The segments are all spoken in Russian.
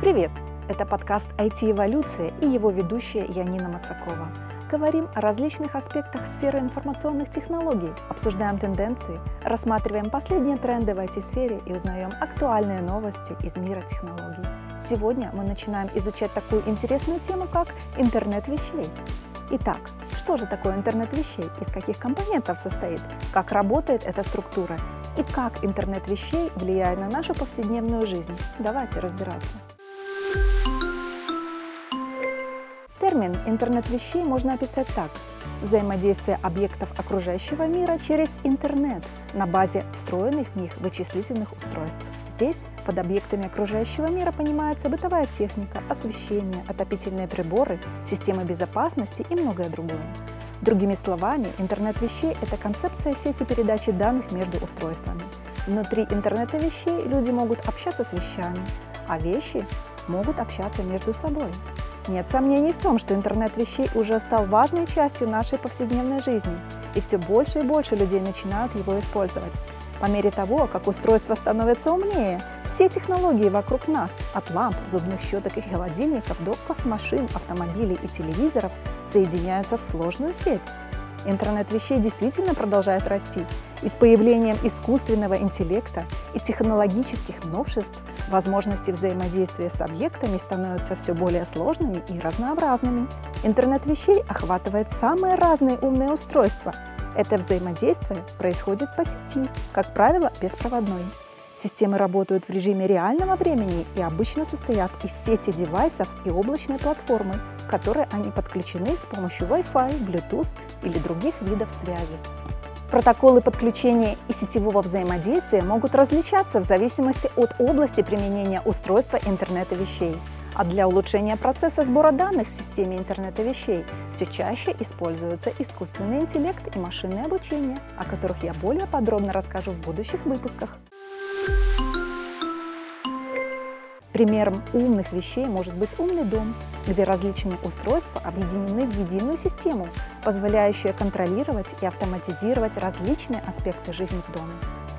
Привет! Это подкаст IT-эволюция и его ведущая Янина Мацакова. Говорим о различных аспектах сферы информационных технологий, обсуждаем тенденции, рассматриваем последние тренды в IT-сфере и узнаем актуальные новости из мира технологий. Сегодня мы начинаем изучать такую интересную тему, как интернет вещей. Итак, что же такое интернет вещей, из каких компонентов состоит, как работает эта структура и как интернет вещей влияет на нашу повседневную жизнь. Давайте разбираться. Термин «интернет вещей» можно описать так. Взаимодействие объектов окружающего мира через интернет на базе встроенных в них вычислительных устройств. Здесь под объектами окружающего мира понимается бытовая техника, освещение, отопительные приборы, системы безопасности и многое другое. Другими словами, интернет вещей – это концепция сети передачи данных между устройствами. Внутри интернета вещей люди могут общаться с вещами, а вещи могут общаться между собой. Нет сомнений в том, что интернет вещей уже стал важной частью нашей повседневной жизни, и все больше и больше людей начинают его использовать. По мере того, как устройства становятся умнее, все технологии вокруг нас, от ламп, зубных щеток и холодильников до кофемашин, автомобилей и телевизоров, соединяются в сложную сеть. Интернет вещей действительно продолжает расти, и с появлением искусственного интеллекта и технологических новшеств возможности взаимодействия с объектами становятся все более сложными и разнообразными. Интернет вещей охватывает самые разные умные устройства. Это взаимодействие происходит по сети, как правило, беспроводной. Системы работают в режиме реального времени и обычно состоят из сети девайсов и облачной платформы, к которой они подключены с помощью Wi-Fi, Bluetooth или других видов связи. Протоколы подключения и сетевого взаимодействия могут различаться в зависимости от области применения устройства интернета вещей. А для улучшения процесса сбора данных в системе интернета вещей все чаще используются искусственный интеллект и машинное обучение, о которых я более подробно расскажу в будущих выпусках. Примером умных вещей может быть умный дом, где различные устройства объединены в единую систему, позволяющую контролировать и автоматизировать различные аспекты жизни в доме.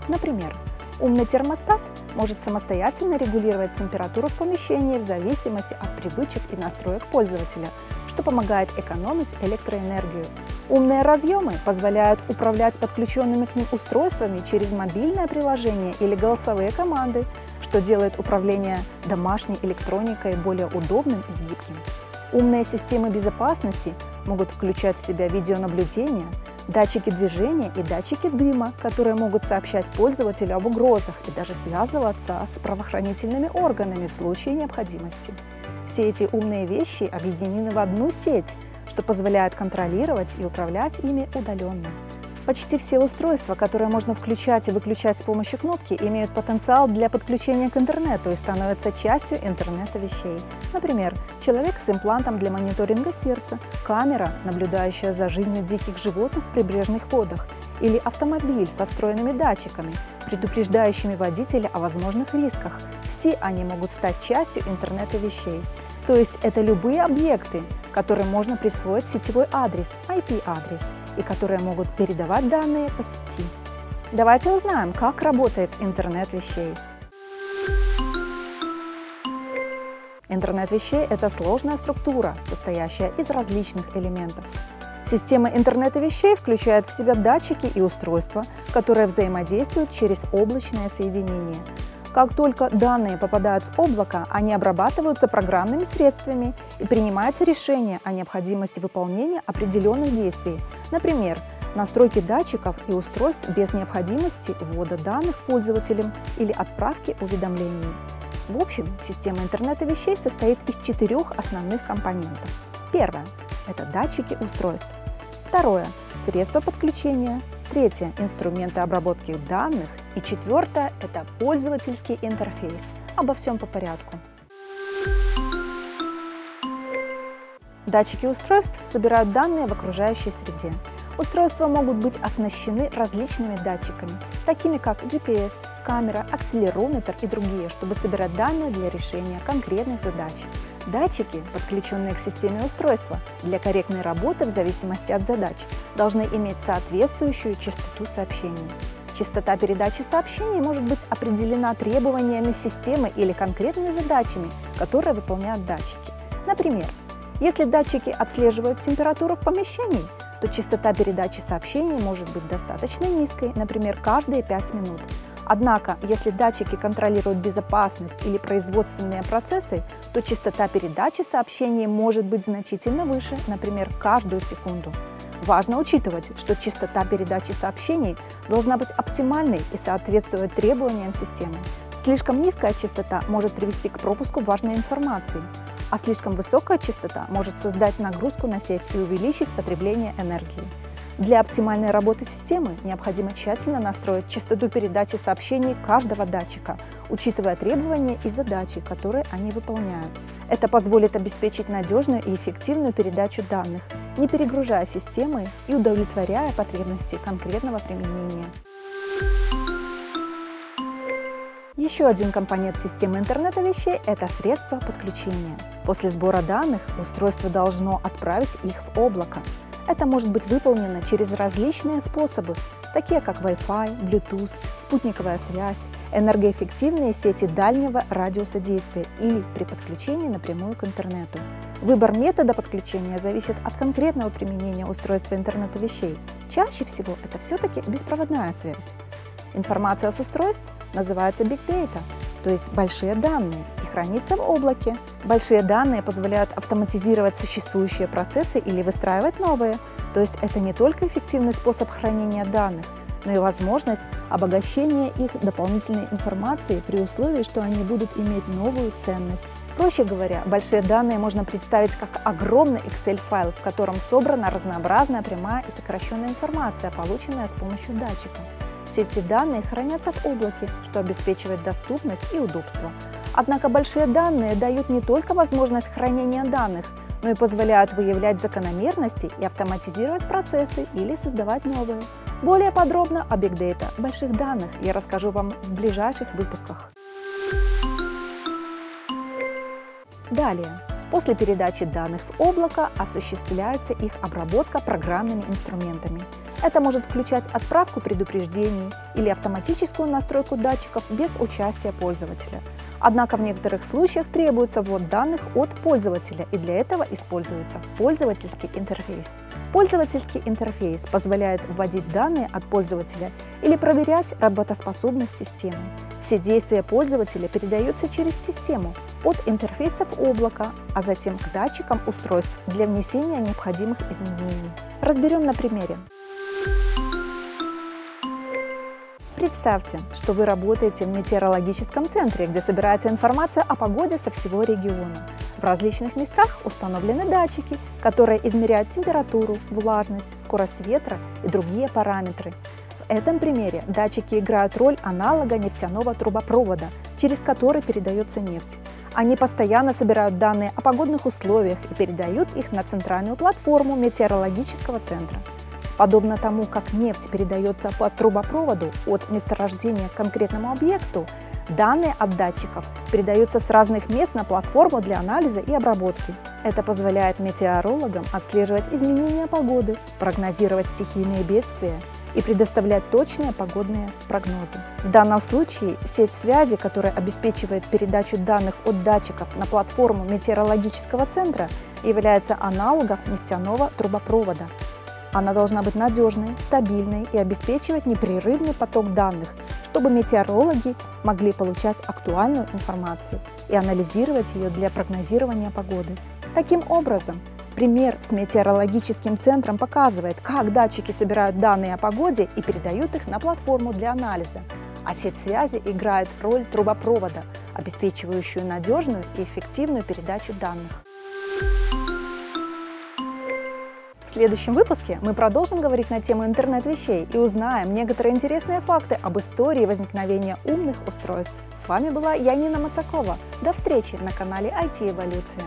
Например, умный термостат может самостоятельно регулировать температуру в помещении в зависимости от привычек и настроек пользователя, что помогает экономить электроэнергию. Умные разъемы позволяют управлять подключенными к ним устройствами через мобильное приложение или голосовые команды, что делает управление домашней электроникой более удобным и гибким. Умные системы безопасности могут включать в себя видеонаблюдение, датчики движения и датчики дыма, которые могут сообщать пользователю об угрозах и даже связываться с правоохранительными органами в случае необходимости. Все эти умные вещи объединены в одну сеть, что позволяет контролировать и управлять ими удаленно. Почти все устройства, которые можно включать и выключать с помощью кнопки, имеют потенциал для подключения к интернету и становятся частью интернета вещей. Например, человек с имплантом для мониторинга сердца, камера, наблюдающая за жизнью диких животных в прибрежных водах, или автомобиль со встроенными датчиками, предупреждающими водителя о возможных рисках. Все они могут стать частью интернета вещей. То есть это любые объекты, которым можно присвоить сетевой адрес, IP-адрес, и которые могут передавать данные по сети. Давайте узнаем, как работает интернет вещей. Интернет вещей – это сложная структура, состоящая из различных элементов. Система интернета вещей включает в себя датчики и устройства, которые взаимодействуют через облачное соединение, как только данные попадают в облако, они обрабатываются программными средствами и принимается решение о необходимости выполнения определенных действий, например, настройки датчиков и устройств без необходимости ввода данных пользователям или отправки уведомлений. В общем, система интернета вещей состоит из четырех основных компонентов. Первое – это датчики устройств. Второе – средства подключения. Третье – инструменты обработки данных. И четвертое – это пользовательский интерфейс. Обо всем по порядку. Датчики устройств собирают данные в окружающей среде. Устройства могут быть оснащены различными датчиками, такими как GPS, камера, акселерометр и другие, чтобы собирать данные для решения конкретных задач. Датчики, подключенные к системе устройства, для корректной работы в зависимости от задач, должны иметь соответствующую частоту сообщений. Частота передачи сообщений может быть определена требованиями системы или конкретными задачами, которые выполняют датчики. Например, если датчики отслеживают температуру в помещении, то частота передачи сообщений может быть достаточно низкой, например, каждые 5 минут. Однако, если датчики контролируют безопасность или производственные процессы, то частота передачи сообщений может быть значительно выше, например, каждую секунду. Важно учитывать, что частота передачи сообщений должна быть оптимальной и соответствовать требованиям системы. Слишком низкая частота может привести к пропуску важной информации, а слишком высокая частота может создать нагрузку на сеть и увеличить потребление энергии. Для оптимальной работы системы необходимо тщательно настроить частоту передачи сообщений каждого датчика, учитывая требования и задачи, которые они выполняют. Это позволит обеспечить надежную и эффективную передачу данных, не перегружая системы и удовлетворяя потребности конкретного применения. Еще один компонент системы интернета вещей – это средства подключения. После сбора данных устройство должно отправить их в облако. Это может быть выполнено через различные способы, такие как Wi-Fi, Bluetooth, спутниковая связь, энергоэффективные сети дальнего радиуса действия или при подключении напрямую к интернету. Выбор метода подключения зависит от конкретного применения устройства интернета вещей. Чаще всего это все-таки беспроводная связь. Информация с устройств называется Big Data, то есть большие данные, хранится в облаке. Большие данные позволяют автоматизировать существующие процессы или выстраивать новые, то есть это не только эффективный способ хранения данных, но и возможность обогащения их дополнительной информацией при условии, что они будут иметь новую ценность. Проще говоря, большие данные можно представить как огромный Excel-файл, в котором собрана разнообразная прямая и сокращенная информация, полученная с помощью датчика. Все эти данные хранятся в облаке, что обеспечивает доступность и удобство. Однако большие данные дают не только возможность хранения данных, но и позволяют выявлять закономерности и автоматизировать процессы или создавать новые. Более подробно о Big Data, больших данных, я расскажу вам в ближайших выпусках. Далее. После передачи данных в облако осуществляется их обработка программными инструментами. Это может включать отправку предупреждений или автоматическую настройку датчиков без участия пользователя. Однако в некоторых случаях требуется ввод данных от пользователя, и для этого используется пользовательский интерфейс. Пользовательский интерфейс позволяет вводить данные от пользователя или проверять работоспособность системы. Все действия пользователя передаются через систему от интерфейса в облако, а затем к датчикам устройств для внесения необходимых изменений. Разберем на примере. Представьте, что вы работаете в метеорологическом центре, где собирается информация о погоде со всего региона. В различных местах установлены датчики, которые измеряют температуру, влажность, скорость ветра и другие параметры. В этом примере датчики играют роль аналога нефтяного трубопровода, через который передается нефть. Они постоянно собирают данные о погодных условиях и передают их на центральную платформу метеорологического центра. Подобно тому, как нефть передается по трубопроводу от месторождения к конкретному объекту, данные от датчиков передаются с разных мест на платформу для анализа и обработки. Это позволяет метеорологам отслеживать изменения погоды, прогнозировать стихийные бедствия и предоставлять точные погодные прогнозы. В данном случае сеть связи, которая обеспечивает передачу данных от датчиков на платформу метеорологического центра, является аналогом нефтяного трубопровода. Она должна быть надежной, стабильной и обеспечивать непрерывный поток данных, чтобы метеорологи могли получать актуальную информацию и анализировать ее для прогнозирования погоды. Таким образом, пример с метеорологическим центром показывает, как датчики собирают данные о погоде и передают их на платформу для анализа, а сеть связи играет роль трубопровода, обеспечивающую надежную и эффективную передачу данных. В следующем выпуске мы продолжим говорить на тему интернет-вещей и узнаем некоторые интересные факты об истории возникновения умных устройств. С вами была Янина Мацакова. До встречи на канале IT-эволюция.